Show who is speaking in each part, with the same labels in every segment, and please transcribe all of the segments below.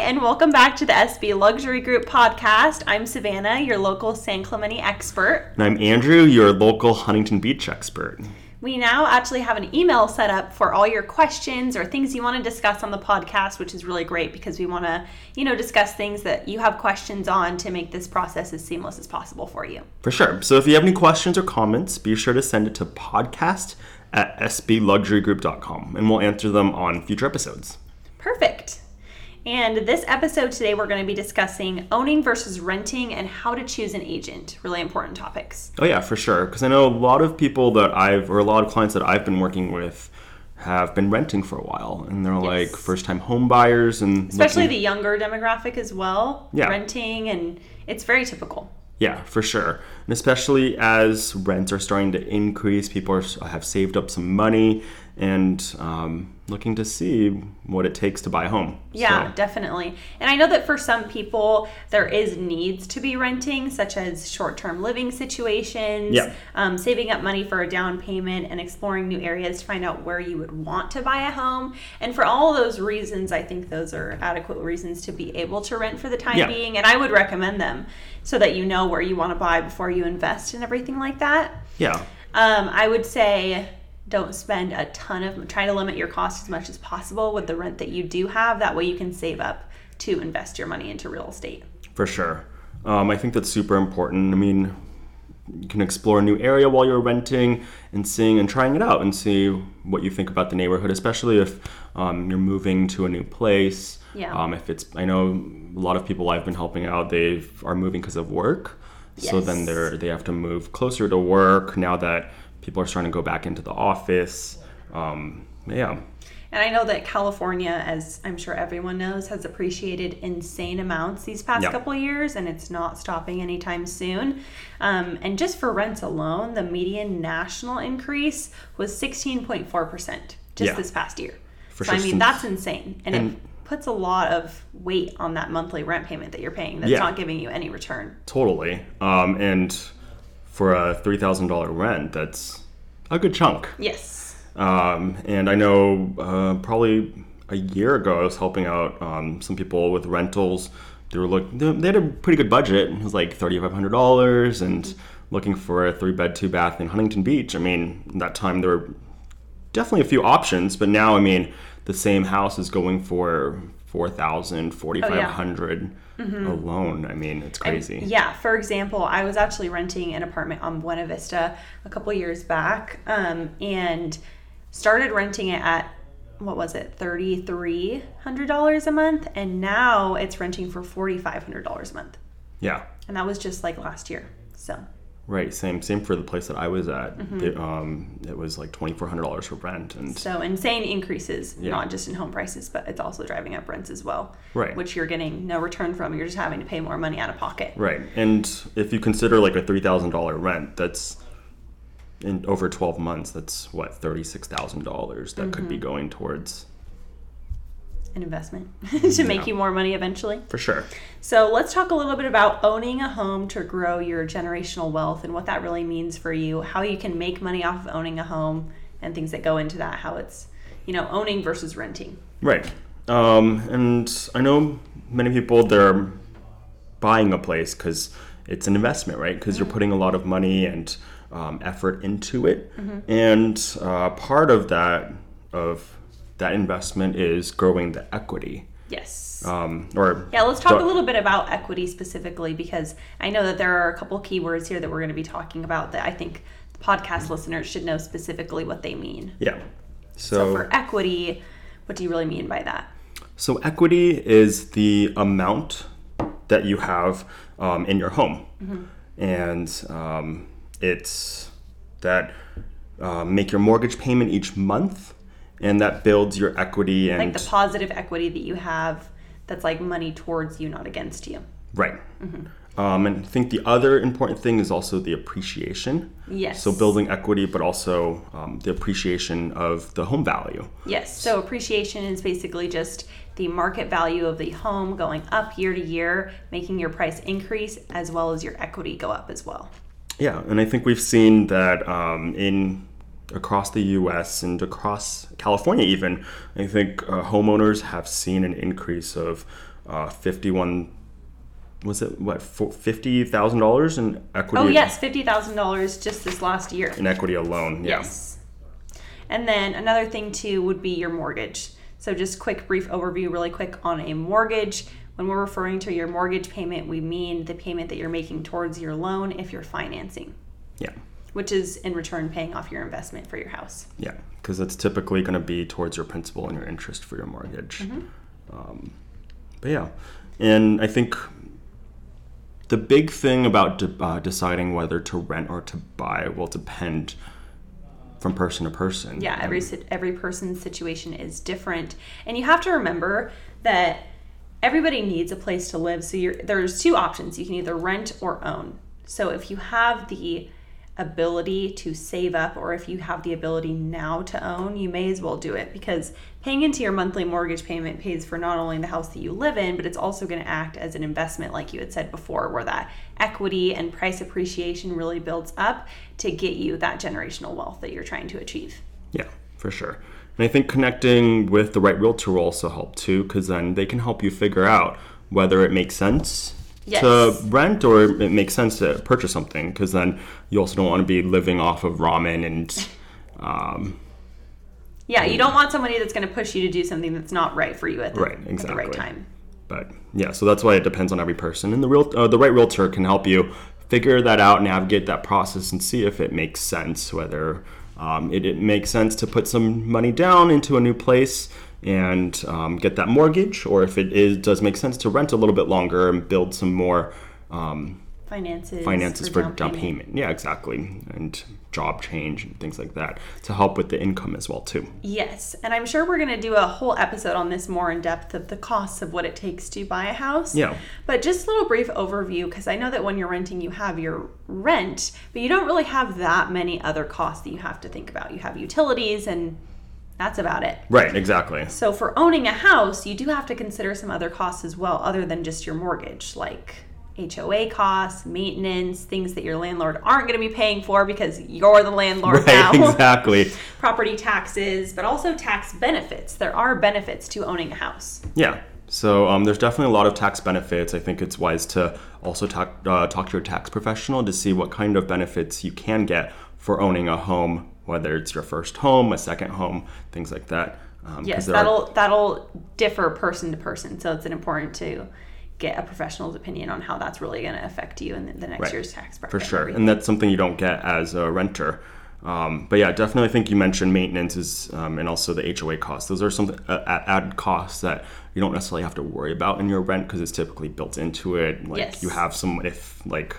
Speaker 1: and welcome back to the SB Luxury Group podcast. I'm Savannah, your local San Clemente expert.
Speaker 2: And I'm Andrew, your local Huntington Beach expert.
Speaker 1: We now actually have an email set up for all your questions or things you want to discuss on the podcast, which is really great because we want to, you know, discuss things that you have questions on to make this process as seamless as possible for you.
Speaker 2: For sure. So if you have any questions or comments, be sure to send it to podcast at sbluxurygroup.com and we'll answer them on future episodes.
Speaker 1: Perfect. And this episode today, we're going to be discussing owning versus renting and how to choose an agent. Really important topics.
Speaker 2: Oh, yeah, for sure. Because I know a lot of people that I've, or a lot of clients that I've been working with, have been renting for a while and they're yes. like first time home buyers and
Speaker 1: especially looking... the younger demographic as well yeah renting and it's very typical
Speaker 2: yeah for sure and especially as rents are starting to increase people are, have saved up some money and um, looking to see what it takes to buy a home.
Speaker 1: Yeah, so. definitely. And I know that for some people, there is needs to be renting, such as short-term living situations, yeah. um, saving up money for a down payment, and exploring new areas to find out where you would want to buy a home. And for all those reasons, I think those are adequate reasons to be able to rent for the time yeah. being. And I would recommend them so that you know where you want to buy before you invest and everything like that.
Speaker 2: Yeah.
Speaker 1: Um, I would say don't spend a ton of try to limit your cost as much as possible with the rent that you do have. That way you can save up to invest your money into real estate.
Speaker 2: For sure. Um, i think that's super important. I mean you can explore a new area while you're renting and seeing and trying it out and see what you think about the neighborhood especially if um, you're moving to a new place.
Speaker 1: Yeah.
Speaker 2: Um, if it's i know a lot of people i've been helping out they are moving because of work. Yes. so then they're they have to move closer to work now that people are starting to go back into the office. Um, yeah.
Speaker 1: And I know that California, as I'm sure everyone knows, has appreciated insane amounts these past yep. couple years, and it's not stopping anytime soon. Um, and just for rents alone, the median national increase was 16.4% just yeah. this past year. For so, sure. I mean, that's insane. And, and, it puts a lot of weight on that monthly rent payment that you're paying that's yeah, not giving you any return.
Speaker 2: Totally. Um, and for a $3,000 rent, that's a good chunk.
Speaker 1: Yes.
Speaker 2: Um, and I know uh, probably a year ago I was helping out um, some people with rentals. They were look they had a pretty good budget. It was like thirty five hundred dollars, and looking for a three bed two bath in Huntington Beach. I mean, that time there were definitely a few options, but now I mean the same house is going for four thousand, forty five hundred. Oh, yeah mm-hmm. alone. I mean, it's crazy.
Speaker 1: And yeah. For example, I was actually renting an apartment on Buena Vista a couple years back um, and started renting it at what was it $3300 a month and now it's renting for $4500 a month
Speaker 2: yeah
Speaker 1: and that was just like last year so
Speaker 2: Right, same same for the place that I was at. Mm-hmm. It, um, it was like twenty four hundred dollars for rent, and
Speaker 1: so insane increases, yeah. not just in home prices, but it's also driving up rents as well.
Speaker 2: Right,
Speaker 1: which you're getting no return from. You're just having to pay more money out of pocket.
Speaker 2: Right, and if you consider like a three thousand dollar rent, that's in over twelve months. That's what thirty six thousand dollars that mm-hmm. could be mm-hmm. going towards
Speaker 1: an investment to make you more money eventually.
Speaker 2: For sure.
Speaker 1: So let's talk a little bit about owning a home to grow your generational wealth and what that really means for you, how you can make money off of owning a home and things that go into that, how it's, you know, owning versus renting.
Speaker 2: Right. Um, and I know many people, they're buying a place because it's an investment, right? Because mm-hmm. you're putting a lot of money and um, effort into it. Mm-hmm. And uh, part of that, of that investment is growing the equity.
Speaker 1: Yes.
Speaker 2: Um, or
Speaker 1: yeah, let's talk the, a little bit about equity specifically because I know that there are a couple keywords here that we're going to be talking about that I think podcast listeners should know specifically what they mean.
Speaker 2: Yeah.
Speaker 1: So, so for equity, what do you really mean by that?
Speaker 2: So equity is the amount that you have um, in your home, mm-hmm. and um, it's that uh, make your mortgage payment each month and that builds your equity and
Speaker 1: like the positive equity that you have that's like money towards you not against you.
Speaker 2: Right. Mm-hmm. um, and i think the other important thing is also the appreciation.
Speaker 1: Yes.
Speaker 2: So building equity but also um, the appreciation of the home value.
Speaker 1: Yes. So appreciation is basically just the market value of the home going up year to year making your price increase as well as your equity go up as well.
Speaker 2: Yeah. And i think we've seen that um, in across the U.S. and across California, even I think uh, homeowners have seen an increase of uh, fifty-one. Was it what fifty thousand dollars in equity?
Speaker 1: Oh yes, fifty thousand dollars just this last year
Speaker 2: in equity alone. Yeah.
Speaker 1: Yes. And then another thing too would be your mortgage. So just quick brief overview, really quick on a mortgage. When we're referring to your mortgage payment, we mean the payment that you're making towards your loan if you're financing.
Speaker 2: Yeah.
Speaker 1: Which is in return paying off your investment for your house.
Speaker 2: Yeah, because it's typically going to be towards your principal and your interest for your mortgage. Mm-hmm. Um, but yeah, and I think the big thing about de- uh, deciding whether to rent or to buy will depend from person to person.
Speaker 1: Yeah, every every person's situation is different, and you have to remember that everybody needs a place to live. So there's two options: you can either rent or own. So if you have the ability to save up or if you have the ability now to own, you may as well do it because paying into your monthly mortgage payment pays for not only the house that you live in, but it's also going to act as an investment, like you had said before, where that equity and price appreciation really builds up to get you that generational wealth that you're trying to achieve.
Speaker 2: Yeah, for sure. And I think connecting with the right realtor will also help too, because then they can help you figure out whether it makes sense yes. to rent or it makes sense to purchase something because then you also don't want to be living off of ramen and um,
Speaker 1: yeah you don't want somebody that's going to push you to do something that's not right for you at the, right, exactly. At the right time
Speaker 2: but yeah so that's why it depends on every person and the real uh, the right realtor can help you figure that out navigate that process and see if it makes sense whether um, it, it makes sense to put some money down into a new place and um, get that mortgage, or if it is does make sense to rent a little bit longer and build some more um,
Speaker 1: finances
Speaker 2: finances for, for down, payment. payment. Yeah, exactly, and job change and things like that to help with the income as well too.
Speaker 1: Yes, and I'm sure we're going to do a whole episode on this more in depth of the costs of what it takes to buy a house.
Speaker 2: Yeah.
Speaker 1: But just a little brief overview because I know that when you're renting you have your rent, but you don't really have that many other costs that you have to think about. You have utilities and that's about it.
Speaker 2: Right, exactly.
Speaker 1: So for owning a house, you do have to consider some other costs as well, other than just your mortgage, like HOA costs, maintenance, things that your landlord aren't going to be paying for because you're the landlord right,
Speaker 2: now. Exactly.
Speaker 1: Property taxes, but also tax benefits. There are benefits to owning a house.
Speaker 2: Yeah. So um, there's definitely a lot of tax benefits. I think it's wise to also talk uh, talk to your tax professional to see what kind of benefits you can get for owning a home whether it's your first home, a second home, things like that.
Speaker 1: Um, yes, that'll are... that'll differ person to person. So it's important to get a professional's opinion on how that's really going to affect you in the, the next right. year's tax
Speaker 2: bracket. For sure, and, that's something you don't get as a renter. Um, but yeah, definitely. I think you mentioned maintenance is, um, and also the HOA costs. Those are some uh, added costs that you don't necessarily have to worry about in your rent because it's typically built into it. Like yes. you have some, if like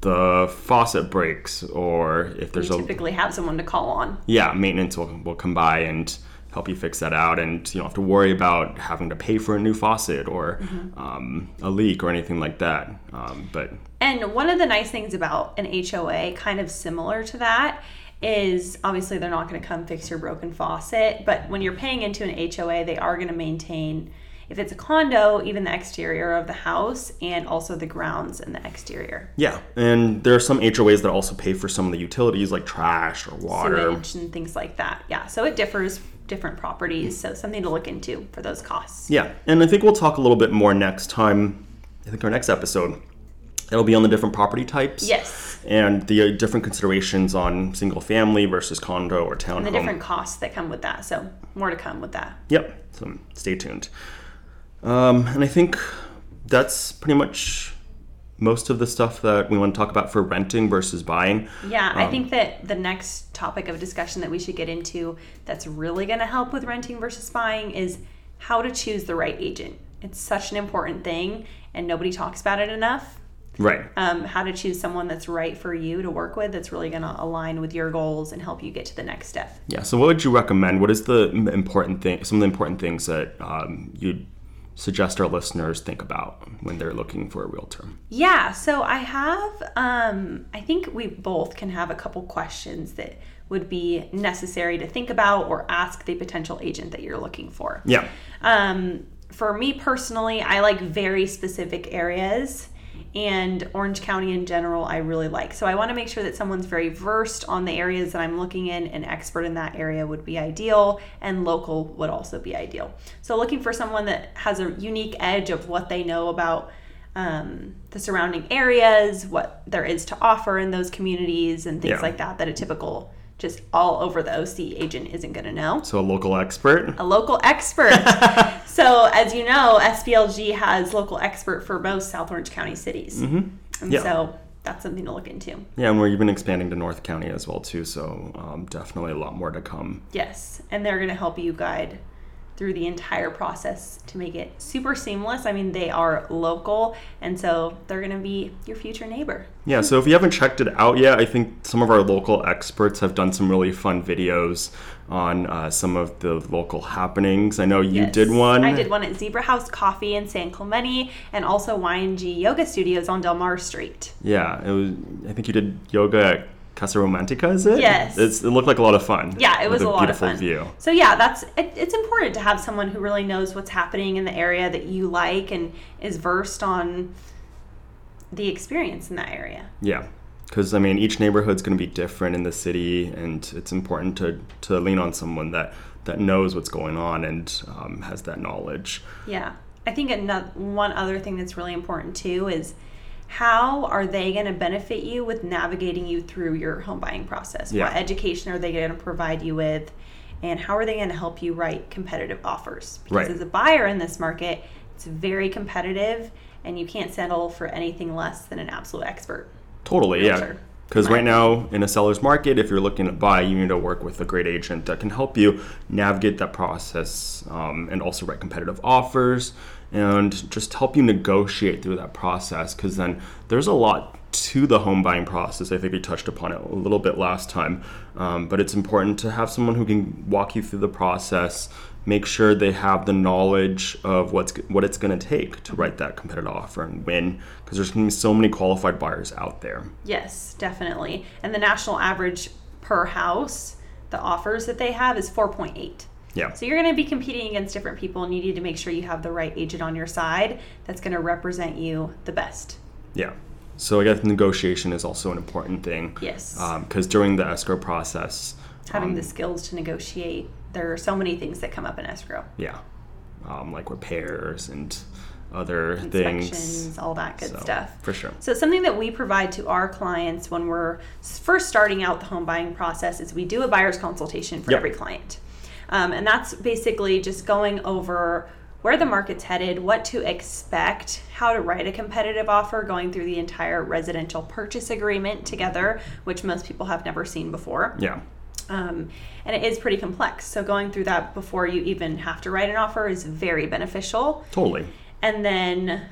Speaker 2: the faucet breaks or if there's a
Speaker 1: you typically a, have someone to call on.
Speaker 2: Yeah, maintenance will, will come by and help you fix that out and you don't have to worry about having to pay for a new faucet or mm-hmm. um, a leak or anything like that um, but
Speaker 1: and one of the nice things about an hoa kind of similar to that is obviously they're not going to come fix your broken faucet but when you're paying into an hoa they are going to maintain if it's a condo, even the exterior of the house and also the grounds and the exterior.
Speaker 2: Yeah, and there are some HOAs that also pay for some of the utilities like trash or water,
Speaker 1: sewage and things like that. Yeah, so it differs different properties, so something to look into for those costs.
Speaker 2: Yeah, and I think we'll talk a little bit more next time. I think our next episode it'll be on the different property types.
Speaker 1: Yes.
Speaker 2: And the uh, different considerations on single family versus condo or townhome.
Speaker 1: And the different costs that come with that. So more to come with that.
Speaker 2: Yep. So stay tuned. Um, and I think that's pretty much most of the stuff that we want to talk about for renting versus buying.
Speaker 1: Yeah, um, I think that the next topic of discussion that we should get into that's really going to help with renting versus buying is how to choose the right agent. It's such an important thing, and nobody talks about it enough.
Speaker 2: Right.
Speaker 1: Um, how to choose someone that's right for you to work with, that's really going to align with your goals and help you get to the next step.
Speaker 2: Yeah. So, what would you recommend? What is the important thing? Some of the important things that um, you'd suggest our listeners think about when they're looking for a realtor?
Speaker 1: Yeah, so I have, um, I think we both can have a couple questions that would be necessary to think about or ask the potential agent that you're looking for.
Speaker 2: Yeah.
Speaker 1: Um, for me personally, I like very specific areas. And Orange County in general, I really like. So I want to make sure that someone's very versed on the areas that I'm looking in. An expert in that area would be ideal, and local would also be ideal. So looking for someone that has a unique edge of what they know about um, the surrounding areas, what there is to offer in those communities, and things
Speaker 2: Yeah.
Speaker 1: like that that a typical just all over the OC agent isn't going to know
Speaker 2: So a local expert.
Speaker 1: a local expert. so, as you know, SBLG has local expert for most South Orange County cities. Mm-hmm. And
Speaker 2: Yeah.
Speaker 1: so that's something to look into.
Speaker 2: Yeah, and we're even expanding to North County as well too. So um, definitely a lot more to come.
Speaker 1: Yes. And they're going to help you guide through the entire process to make it super seamless. I mean, they are local, and so they're going to be your future neighbor.
Speaker 2: Yeah, so if you haven't checked it out yet, I think some of our local experts have done some really fun videos on uh, some of the local happenings. I know you
Speaker 1: Yes.
Speaker 2: did one.
Speaker 1: I did one at Zebra House Coffee in San Clemente and also YNG Yoga Studios on Del Mar Street.
Speaker 2: Yeah, it was. I think you did yoga at Casa Romantica. Is it?
Speaker 1: Yes.
Speaker 2: It's, it looked like a lot of fun.
Speaker 1: Yeah, it was a lot of
Speaker 2: beautiful
Speaker 1: fun.
Speaker 2: view.
Speaker 1: So yeah, that's it, it's important to have someone who really knows what's happening in the area that you like and is versed on the experience in that area.
Speaker 2: Yeah, because I mean, each neighborhood's going to be different in the city, and it's important to to lean on someone that that knows what's going on and um, has that knowledge.
Speaker 1: Yeah. I think another one other thing that's really important too is how are they going to benefit you with navigating you through your home buying process?
Speaker 2: Yeah.
Speaker 1: What education are they going to provide you with? And how are they going to help you write competitive offers? Because
Speaker 2: Right.
Speaker 1: as a buyer in this market, it's very competitive and you can't settle for anything less than an absolute expert.
Speaker 2: Totally, yeah. Because
Speaker 1: Right.
Speaker 2: now in a seller's market, if you're looking to buy, you need to work with a great agent that can help you navigate that process um, and also write competitive offers and just help you negotiate through that process. Because then there's a lot to the home buying process. I think we touched upon it a little bit last time, um, but it's important to have someone who can walk you through the process. Make sure they have the knowledge of what's what it's going to take to write that competitive offer and win, because there's going to be so many qualified buyers out there.
Speaker 1: Yes, definitely. And the national average per house, the offers that they have is 4.8.
Speaker 2: Yeah.
Speaker 1: So you're going to be competing against different people and you need to make sure you have the right agent on your side that's going to represent you the best.
Speaker 2: Yeah. So I guess negotiation is also an important thing.
Speaker 1: Yes.
Speaker 2: Because during the escrow process,
Speaker 1: Having
Speaker 2: um,
Speaker 1: the skills to negotiate. There are so many things that come up in escrow.
Speaker 2: yeah, um, like repairs and other things.
Speaker 1: all that good
Speaker 2: So,
Speaker 1: stuff.
Speaker 2: For sure.
Speaker 1: So something that we provide to our clients when we're first starting out the home buying process is we do a buyer's consultation for
Speaker 2: Yep.
Speaker 1: every client. Um, and that's basically just going over where the market's headed, what to expect, how to write a competitive offer, going through the entire residential purchase agreement together, which most people have never seen before.
Speaker 2: Yeah.
Speaker 1: Um, and it is pretty complex. So going through that before you even have to write an offer is very beneficial
Speaker 2: Totally.
Speaker 1: and then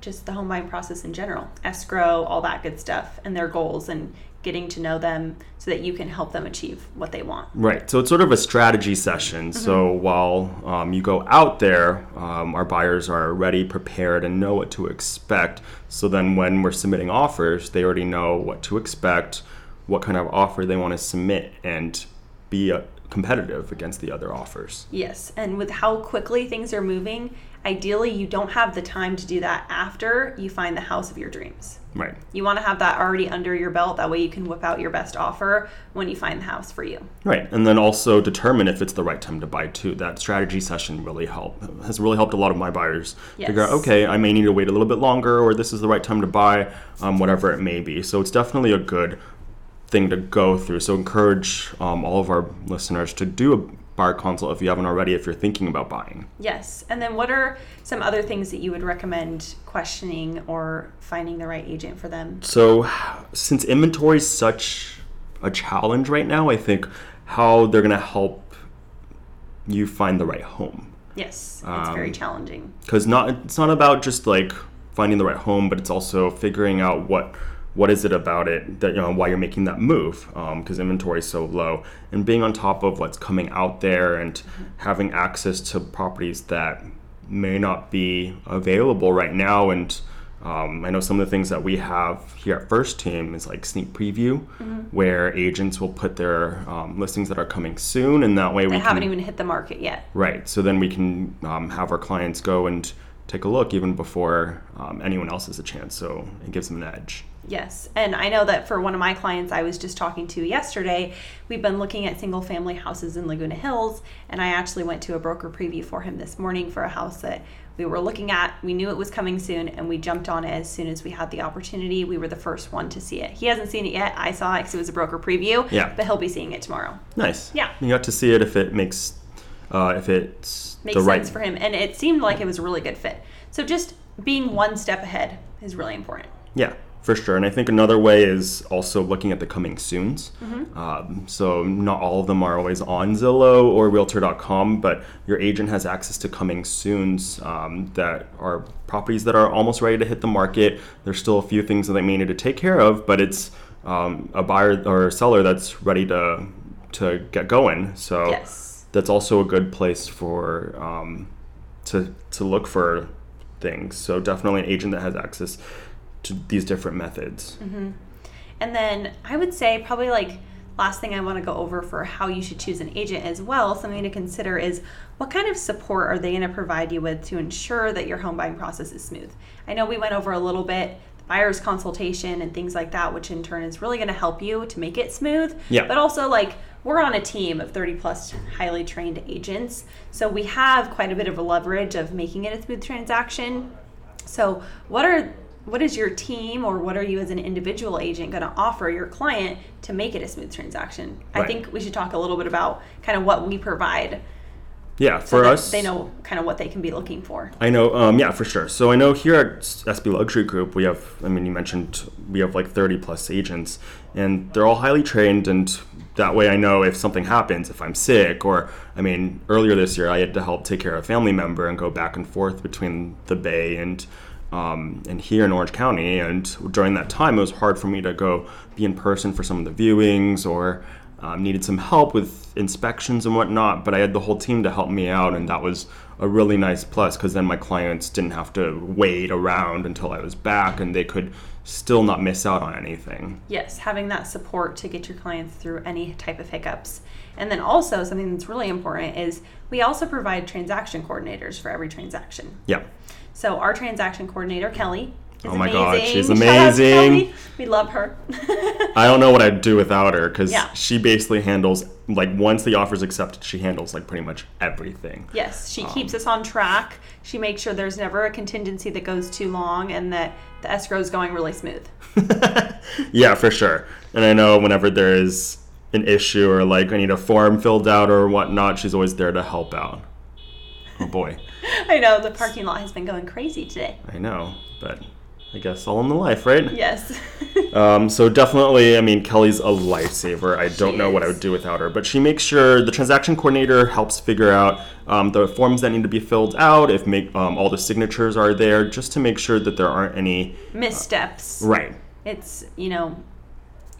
Speaker 1: just the home buying process in general escrow all that good stuff and their goals and getting to know them so that you can help them achieve what they want
Speaker 2: Right. So it's sort of a strategy session. So while um, you go out there, um, our buyers are ready, prepared, and know what to expect. So then when we're submitting offers, they already know what to expect, what kind of offer they want to submit, and be uh, competitive against the other offers.
Speaker 1: yes and with how quickly things are moving ideally you don't have the time to do that after you find the house of your dreams
Speaker 2: Right.
Speaker 1: you want to have that already under your belt that way you can whip out your best offer when you find the house for you
Speaker 2: Right, and then also determine if it's the right time to buy too. That strategy session really helped has really helped a lot of my buyers figure out okay, I may need to wait a little bit longer, or this is the right time to buy, um, whatever it may be. So it's definitely a good thing to go through. So encourage um, all of our listeners to do a buyer consult if you haven't already. If you're thinking about buying,
Speaker 1: Yes. And then what are some other things that you would recommend questioning or finding the right agent for them?
Speaker 2: So, since inventory is such a challenge right now, I think how they're going to help you find the right home.
Speaker 1: Yes. It's very
Speaker 2: Um,
Speaker 1: challenging.
Speaker 2: Because not it's not about just like finding the right home, but it's also figuring out what what is it about it that you know why you're making that move. Because inventory is so low, and being on top of what's coming out there and having access to properties that may not be available right now and um, I know some of the things that we have here at First Team is like sneak preview,
Speaker 1: Mm-hmm.
Speaker 2: where agents will put their um, listings that are coming soon, and that way we
Speaker 1: They
Speaker 2: can
Speaker 1: haven't even hit the market yet.
Speaker 2: right. So then we can um, have our clients go and take a look even before um, anyone else has a chance. So it gives them an edge.
Speaker 1: Yes. And I know that for one of my clients I was just talking to yesterday, we've been looking at single family houses in Laguna Hills. And I actually went to a broker preview for him this morning for a house that we were looking at. We knew it was coming soon and we jumped on it as soon as we had the opportunity. We were the first one to see it. He hasn't seen it yet. I saw it because it was a broker preview.
Speaker 2: Yeah.
Speaker 1: But he'll be seeing it tomorrow.
Speaker 2: Nice.
Speaker 1: Yeah.
Speaker 2: You got to see it if it makes, uh, if it's
Speaker 1: Makes
Speaker 2: the
Speaker 1: sense
Speaker 2: right.
Speaker 1: for him. And it seemed like it was a really good fit. So just being one step ahead is really important.
Speaker 2: Yeah, for sure. And I think another way is also looking at the coming soons.
Speaker 1: Mm-hmm.
Speaker 2: Um, so not all of them are always on Zillow or Realtor.com, but your agent has access to coming soons um, that are properties that are almost ready to hit the market. There's still a few things that they may need to take care of, but it's um, a buyer or a seller that's ready to to get going. So
Speaker 1: Yes.
Speaker 2: that's also a good place for um, to to look for things. So definitely an agent that has access to these different methods. Mm-hmm.
Speaker 1: And then I would say probably like last thing I want to go over for how you should choose an agent as well, something to consider is what kind of support are they going to provide you with to ensure that your home buying process is smooth. I know we went over a little bit the buyer's consultation and things like that, which in turn is really going to help you to make it smooth.
Speaker 2: Yeah.
Speaker 1: But also like we're on a team of 30 plus highly trained agents. So we have quite a bit of a leverage of making it a smooth transaction. So, what are what is your team or what are you as an individual agent going to offer your client to make it a smooth transaction? I think we should talk a little bit about kind of what we provide
Speaker 2: Yeah,
Speaker 1: so
Speaker 2: for
Speaker 1: that
Speaker 2: us,
Speaker 1: they know kind of what they can be looking for.
Speaker 2: I know. Um, yeah, for sure. So I know here at SB Luxury Group, we have. I mean, you mentioned we have like thirty plus agents, and they're all highly trained. And that way, I know if something happens, if I'm sick, or I mean, earlier this year, I had to help take care of a family member and go back and forth between the Bay and. Um, and here in Orange County, and during that time, it was hard for me to go be in person for some of the viewings, or um, needed some help with inspections and whatnot, but I had the whole team to help me out, and that was a really nice plus because then my clients didn't have to wait around until I was back, and they could still not miss out on anything.
Speaker 1: Yes, having that support to get your clients through any type of hiccups. And then also something that's really important is we also provide transaction coordinators for every transaction.
Speaker 2: Yeah,
Speaker 1: So our transaction coordinator, Kelly,
Speaker 2: Oh my
Speaker 1: amazing.
Speaker 2: God, she's
Speaker 1: Shout out to
Speaker 2: amazing.
Speaker 1: We love her.
Speaker 2: I don't know what I'd do without her because
Speaker 1: Yeah.
Speaker 2: she basically handles like once the offer's accepted, she handles like pretty much everything.
Speaker 1: yes, she um, keeps us on track. She makes sure there's never a contingency that goes too long and that the escrow is going really smooth.
Speaker 2: yeah, for sure. And I know whenever there is an issue or like I need a form filled out or whatnot, she's always there to help out. Oh boy.
Speaker 1: I know the parking lot has been going crazy today.
Speaker 2: I know, but I guess all in the life, right?
Speaker 1: Yes.
Speaker 2: Um, so definitely, I mean, Kelly's a lifesaver. I don't
Speaker 1: She
Speaker 2: know what I would do without her, but she makes sure the transaction coordinator helps figure out um, the forms that need to be filled out, if make um, all the signatures are there, just to make sure that there aren't any
Speaker 1: Missteps.
Speaker 2: right.
Speaker 1: It's, you know,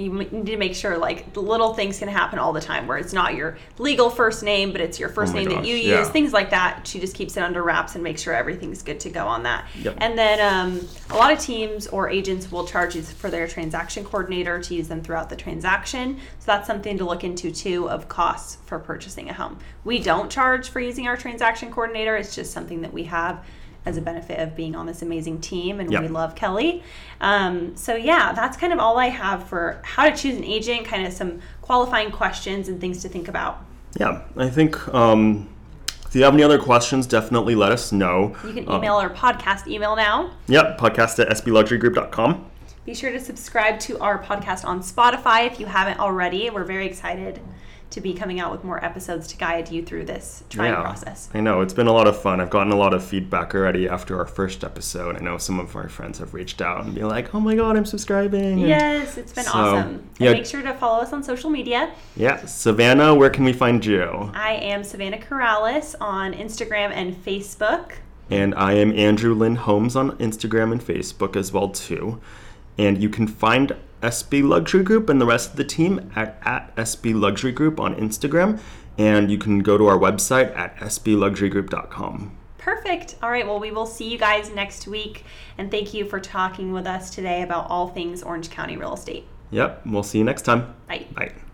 Speaker 1: you need to make sure like the little things can happen all the time where it's not your legal first name, but it's your first
Speaker 2: Oh
Speaker 1: name that you use,
Speaker 2: yeah.
Speaker 1: things like that. She just keeps it under wraps and makes sure everything's good to go on that.
Speaker 2: Yep.
Speaker 1: And then um, a lot of teams or agents will charge you for their transaction coordinator to use them throughout the transaction. So that's something to look into too of costs for purchasing a home. We don't charge for using our transaction coordinator. It's just something that we have as a benefit of being on this amazing team and
Speaker 2: Yep.
Speaker 1: we love Kelly. Um, so yeah, that's kind of all I have for how to choose an agent, kind of some qualifying questions and things to think about.
Speaker 2: Yeah, I think um, if you have any other questions, definitely let us know.
Speaker 1: You can
Speaker 2: Um,
Speaker 1: email our podcast email now.
Speaker 2: Yep, podcast at sbluxurygroup.com.
Speaker 1: Be sure to subscribe to our podcast on Spotify if you haven't already. We're very excited to be coming out with more episodes to guide you through this trying process.
Speaker 2: I know it's been a lot of fun. I've gotten a lot of feedback already after our first episode. I know some of our friends have reached out and be like, "Oh my god, I'm subscribing!"
Speaker 1: Yes, it's been
Speaker 2: So,
Speaker 1: awesome. And
Speaker 2: yeah.
Speaker 1: make sure to follow us on social media.
Speaker 2: yeah, Savannah, where can we find you?
Speaker 1: I am Savannah Corrales on Instagram and Facebook.
Speaker 2: And I am Andrew Lin Homes on Instagram and Facebook as well too. And you can find SB Luxury Group and the rest of the team at, at SB Luxury Group on Instagram. And you can go to our website at sbluxurygroup.com.
Speaker 1: Perfect. All right. Well, we will see you guys next week. And thank you for talking with us today about all things Orange County real estate.
Speaker 2: Yep, we'll see you next time.
Speaker 1: Bye.
Speaker 2: Bye.